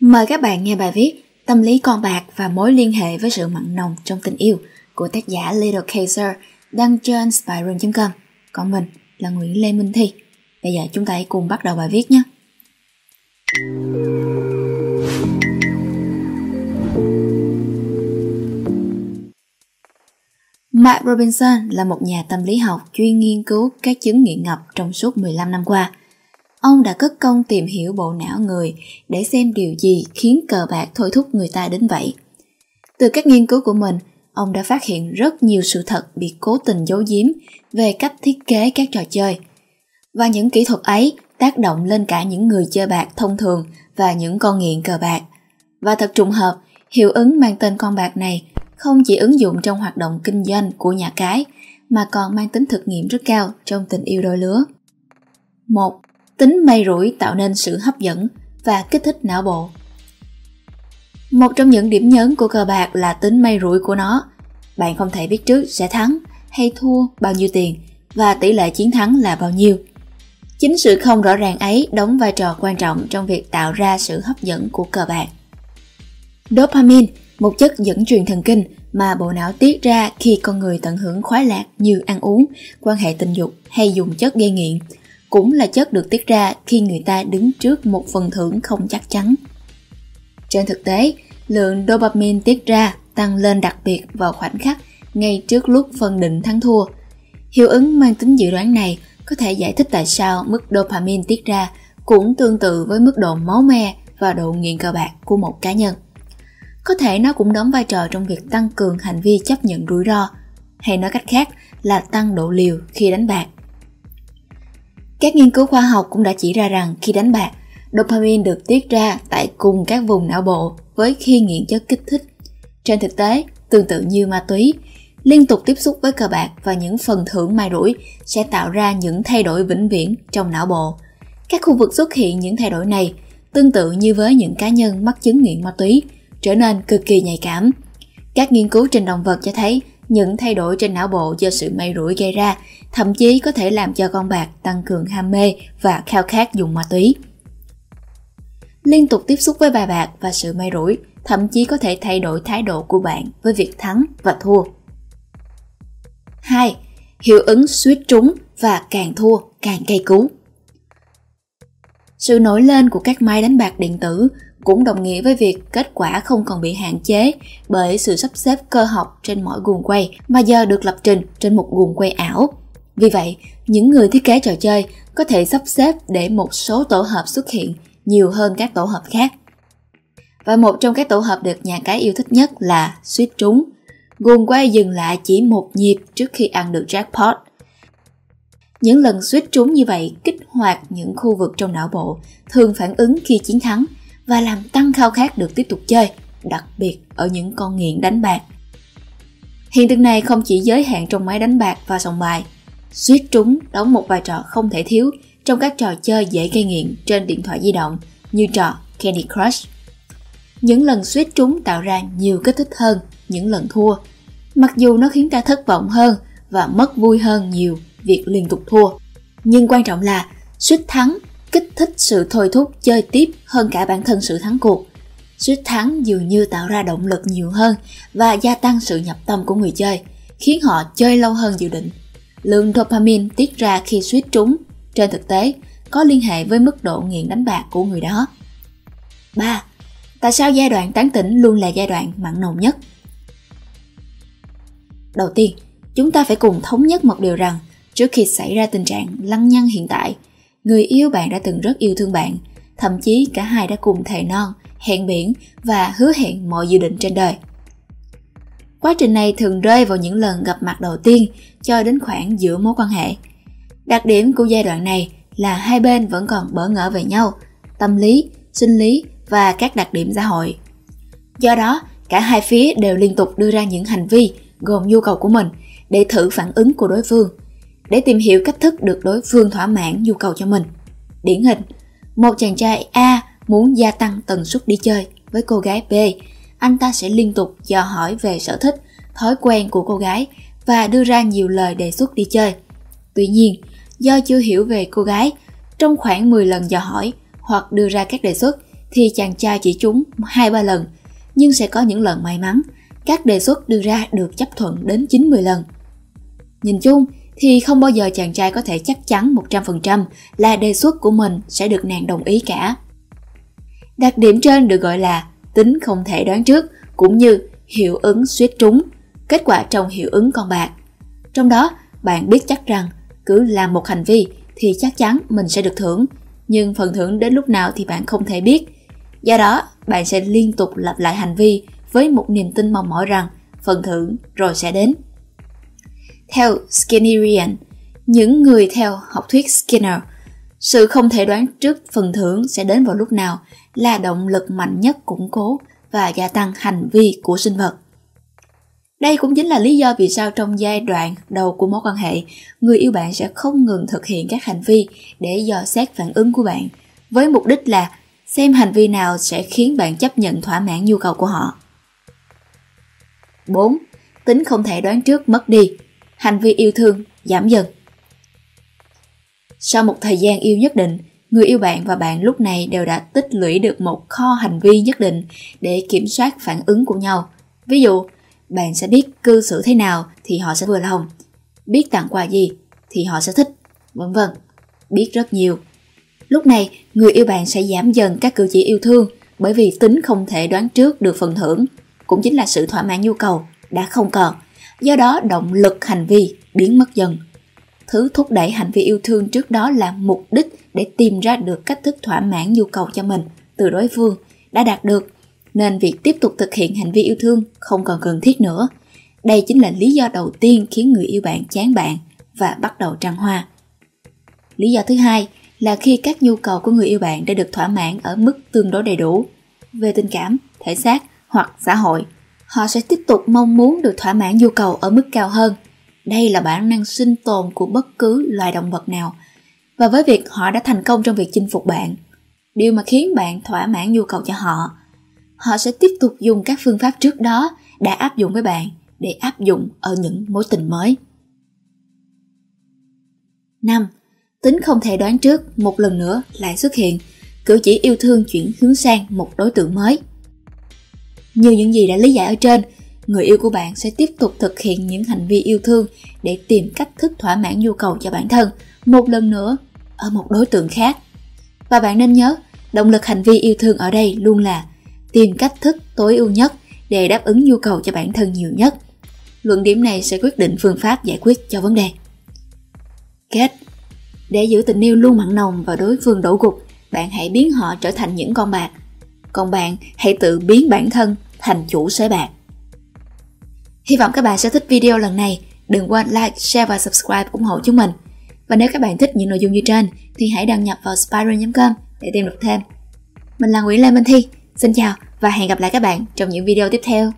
Mời các bạn nghe bài viết Tâm lý con bạc và mối liên hệ với sự mặn nồng trong tình yêu của tác giả Little Kaiser đăng trên spyroom.com. Còn mình là Nguyễn Lê Minh Thi. Bây giờ chúng ta hãy cùng bắt đầu bài viết nhé. Matt Robinson là một nhà tâm lý học chuyên nghiên cứu các chứng nghiện ngập trong suốt 15 năm qua. Ông đã cất công tìm hiểu bộ não người để xem điều gì khiến cờ bạc thôi thúc người ta đến vậy. Từ các nghiên cứu của mình, ông đã phát hiện rất nhiều sự thật bị cố tình giấu giếm về cách thiết kế các trò chơi. Và những kỹ thuật ấy tác động lên cả những người chơi bạc thông thường và những con nghiện cờ bạc. Và thật trùng hợp, hiệu ứng mang tên con bạc này không chỉ ứng dụng trong hoạt động kinh doanh của nhà cái mà còn mang tính thực nghiệm rất cao trong tình yêu đôi lứa. 1. Tính may rủi tạo nên sự hấp dẫn và kích thích não bộ. Một trong những điểm nhấn của cờ bạc là tính may rủi của nó. Bạn không thể biết trước sẽ thắng hay thua bao nhiêu tiền và tỷ lệ chiến thắng là bao nhiêu. Chính sự không rõ ràng ấy đóng vai trò quan trọng trong việc tạo ra sự hấp dẫn của cờ bạc. Dopamine một chất dẫn truyền thần kinh mà bộ não tiết ra khi con người tận hưởng khoái lạc như ăn uống, quan hệ tình dục hay dùng chất gây nghiện, cũng là chất được tiết ra khi người ta đứng trước một phần thưởng không chắc chắn. Trên thực tế, lượng dopamine tiết ra tăng lên đặc biệt vào khoảnh khắc ngay trước lúc phân định thắng thua. Hiệu ứng mang tính dự đoán này có thể giải thích tại sao mức dopamine tiết ra cũng tương tự với mức độ máu me và độ nghiện cờ bạc của một cá nhân. Có thể nó cũng đóng vai trò trong việc tăng cường hành vi chấp nhận rủi ro, hay nói cách khác là tăng độ liều khi đánh bạc. Các nghiên cứu khoa học cũng đã chỉ ra rằng khi đánh bạc, dopamine được tiết ra tại cùng các vùng não bộ với khi nghiện chất kích thích. Trên thực tế, tương tự như ma túy, liên tục tiếp xúc với cờ bạc và những phần thưởng may rủi sẽ tạo ra những thay đổi vĩnh viễn trong não bộ. Các khu vực xuất hiện những thay đổi này tương tự như với những cá nhân mắc chứng nghiện ma túy trở nên cực kỳ nhạy cảm. Các nghiên cứu trên động vật cho thấy những thay đổi trên não bộ do sự may rủi gây ra, thậm chí có thể làm cho con bạc tăng cường ham mê và khao khát dùng ma túy. Liên tục tiếp xúc với bài bạc và sự may rủi, thậm chí có thể thay đổi thái độ của bạn với việc thắng và thua. 2. Hiệu ứng suýt trúng và càng thua, càng cây cú. Sự nổi lên của các máy đánh bạc điện tử cũng đồng nghĩa với việc kết quả không còn bị hạn chế bởi sự sắp xếp cơ học trên mỗi guồng quay mà giờ được lập trình trên một guồng quay ảo. Vì vậy, những người thiết kế trò chơi có thể sắp xếp để một số tổ hợp xuất hiện nhiều hơn các tổ hợp khác. Và một trong các tổ hợp được nhà cái yêu thích nhất là suýt trúng. Guồng quay dừng lại chỉ một nhịp trước khi ăn được jackpot. Những lần suýt trúng như vậy kích hoạt những khu vực trong não bộ thường phản ứng khi chiến thắng và làm tăng khao khát được tiếp tục chơi, đặc biệt ở những con nghiện đánh bạc. Hiện tượng này không chỉ giới hạn trong máy đánh bạc và sòng bài, suýt trúng đóng một vai trò không thể thiếu trong các trò chơi dễ gây nghiện trên điện thoại di động như trò Candy Crush. Những lần suýt trúng tạo ra nhiều kích thích hơn những lần thua, mặc dù nó khiến ta thất vọng hơn và mất vui hơn nhiều việc liên tục thua. Nhưng quan trọng là suýt thắng kích thích sự thôi thúc chơi tiếp hơn cả bản thân sự thắng cuộc. Suýt thắng dường như tạo ra động lực nhiều hơn và gia tăng sự nhập tâm của người chơi, khiến họ chơi lâu hơn dự định. Lượng dopamine tiết ra khi suýt trúng, trên thực tế, có liên hệ với mức độ nghiện đánh bạc của người đó. 3. Tại sao giai đoạn tán tỉnh luôn là giai đoạn mặn nồng nhất? Đầu tiên, chúng ta phải cùng thống nhất một điều rằng trước khi xảy ra tình trạng lăng nhăng hiện tại, người yêu bạn đã từng rất yêu thương bạn, thậm chí cả hai đã cùng thề non, hẹn biển và hứa hẹn mọi dự định trên đời. Quá trình này thường rơi vào những lần gặp mặt đầu tiên cho đến khoảng giữa mối quan hệ. Đặc điểm của giai đoạn này là hai bên vẫn còn bỡ ngỡ về nhau, tâm lý, sinh lý và các đặc điểm xã hội. Do đó, cả hai phía đều liên tục đưa ra những hành vi gồm nhu cầu của mình để thử phản ứng của đối phương – để tìm hiểu cách thức được đối phương thỏa mãn nhu cầu cho mình. Điển hình, một chàng trai A muốn gia tăng tần suất đi chơi với cô gái B, anh ta sẽ liên tục dò hỏi về sở thích, thói quen của cô gái và đưa ra nhiều lời đề xuất đi chơi. Tuy nhiên, do chưa hiểu về cô gái, trong khoảng 10 lần dò hỏi hoặc đưa ra các đề xuất thì chàng trai chỉ trúng 2-3 lần, nhưng sẽ có những lần may mắn, các đề xuất đưa ra được chấp thuận đến 90 lần. Nhìn chung thì không bao giờ chàng trai có thể chắc chắn 100% là đề xuất của mình sẽ được nàng đồng ý cả. Đặc điểm trên được gọi là tính không thể đoán trước cũng như hiệu ứng suýt trúng, kết quả trong hiệu ứng con bạc. Trong đó, bạn biết chắc rằng cứ làm một hành vi thì chắc chắn mình sẽ được thưởng, nhưng phần thưởng đến lúc nào thì bạn không thể biết. Do đó, bạn sẽ liên tục lặp lại hành vi với một niềm tin mong mỏi rằng phần thưởng rồi sẽ đến. Theo Skinnerian, những người theo học thuyết Skinner, sự không thể đoán trước phần thưởng sẽ đến vào lúc nào là động lực mạnh nhất củng cố và gia tăng hành vi của sinh vật. Đây cũng chính là lý do vì sao trong giai đoạn đầu của mối quan hệ, người yêu bạn sẽ không ngừng thực hiện các hành vi để dò xét phản ứng của bạn, với mục đích là xem hành vi nào sẽ khiến bạn chấp nhận thỏa mãn nhu cầu của họ. 4. Tính không thể đoán trước mất đi, hành vi yêu thương giảm dần. Sau một thời gian yêu nhất định, người yêu bạn và bạn lúc này đều đã tích lũy được một kho hành vi nhất định để kiểm soát phản ứng của nhau. Ví dụ, bạn sẽ biết cư xử thế nào thì họ sẽ vừa lòng, biết tặng quà gì thì họ sẽ thích, vân vân. Biết rất nhiều. Lúc này, người yêu bạn sẽ giảm dần các cử chỉ yêu thương bởi vì tính không thể đoán trước được phần thưởng, cũng chính là sự thỏa mãn nhu cầu đã không còn. Do đó, động lực hành vi biến mất dần. Thứ thúc đẩy hành vi yêu thương trước đó là mục đích để tìm ra được cách thức thỏa mãn nhu cầu cho mình từ đối phương đã đạt được nên việc tiếp tục thực hiện hành vi yêu thương không còn cần thiết nữa. Đây chính là lý do đầu tiên khiến người yêu bạn chán bạn và bắt đầu trăng hoa. Lý do thứ hai là khi các nhu cầu của người yêu bạn đã được thỏa mãn ở mức tương đối đầy đủ về tình cảm, thể xác hoặc xã hội, họ sẽ tiếp tục mong muốn được thỏa mãn nhu cầu ở mức cao hơn. Đây là bản năng sinh tồn của bất cứ loài động vật nào. Và với việc họ đã thành công trong việc chinh phục bạn, điều mà khiến bạn thỏa mãn nhu cầu cho họ họ sẽ tiếp tục dùng các phương pháp trước đó đã áp dụng với bạn để áp dụng ở những mối tình mới. 5. Tính không thể đoán trước một lần nữa lại xuất hiện, cử chỉ yêu thương chuyển hướng sang một đối tượng mới. Như những gì đã lý giải ở trên, người yêu của bạn sẽ tiếp tục thực hiện những hành vi yêu thương để tìm cách thức thỏa mãn nhu cầu cho bản thân một lần nữa ở một đối tượng khác. Và bạn nên nhớ, động lực hành vi yêu thương ở đây luôn là tìm cách thức tối ưu nhất để đáp ứng nhu cầu cho bản thân nhiều nhất. Luận điểm này sẽ quyết định phương pháp giải quyết cho vấn đề. Kết Để giữ tình yêu luôn mặn nồng và đối phương đổ gục, bạn hãy biến họ trở thành những con bạc. Còn bạn hãy tự biến bản thân thành chủ sới bạc. Hy vọng các bạn sẽ thích video lần này. Đừng quên like, share và subscribe ủng hộ chúng mình. Và nếu các bạn thích những nội dung như trên thì hãy đăng nhập vào spiral.com để tìm đọc thêm. Mình là Nguyễn Lê Minh Thi. Xin chào và hẹn gặp lại các bạn trong những video tiếp theo.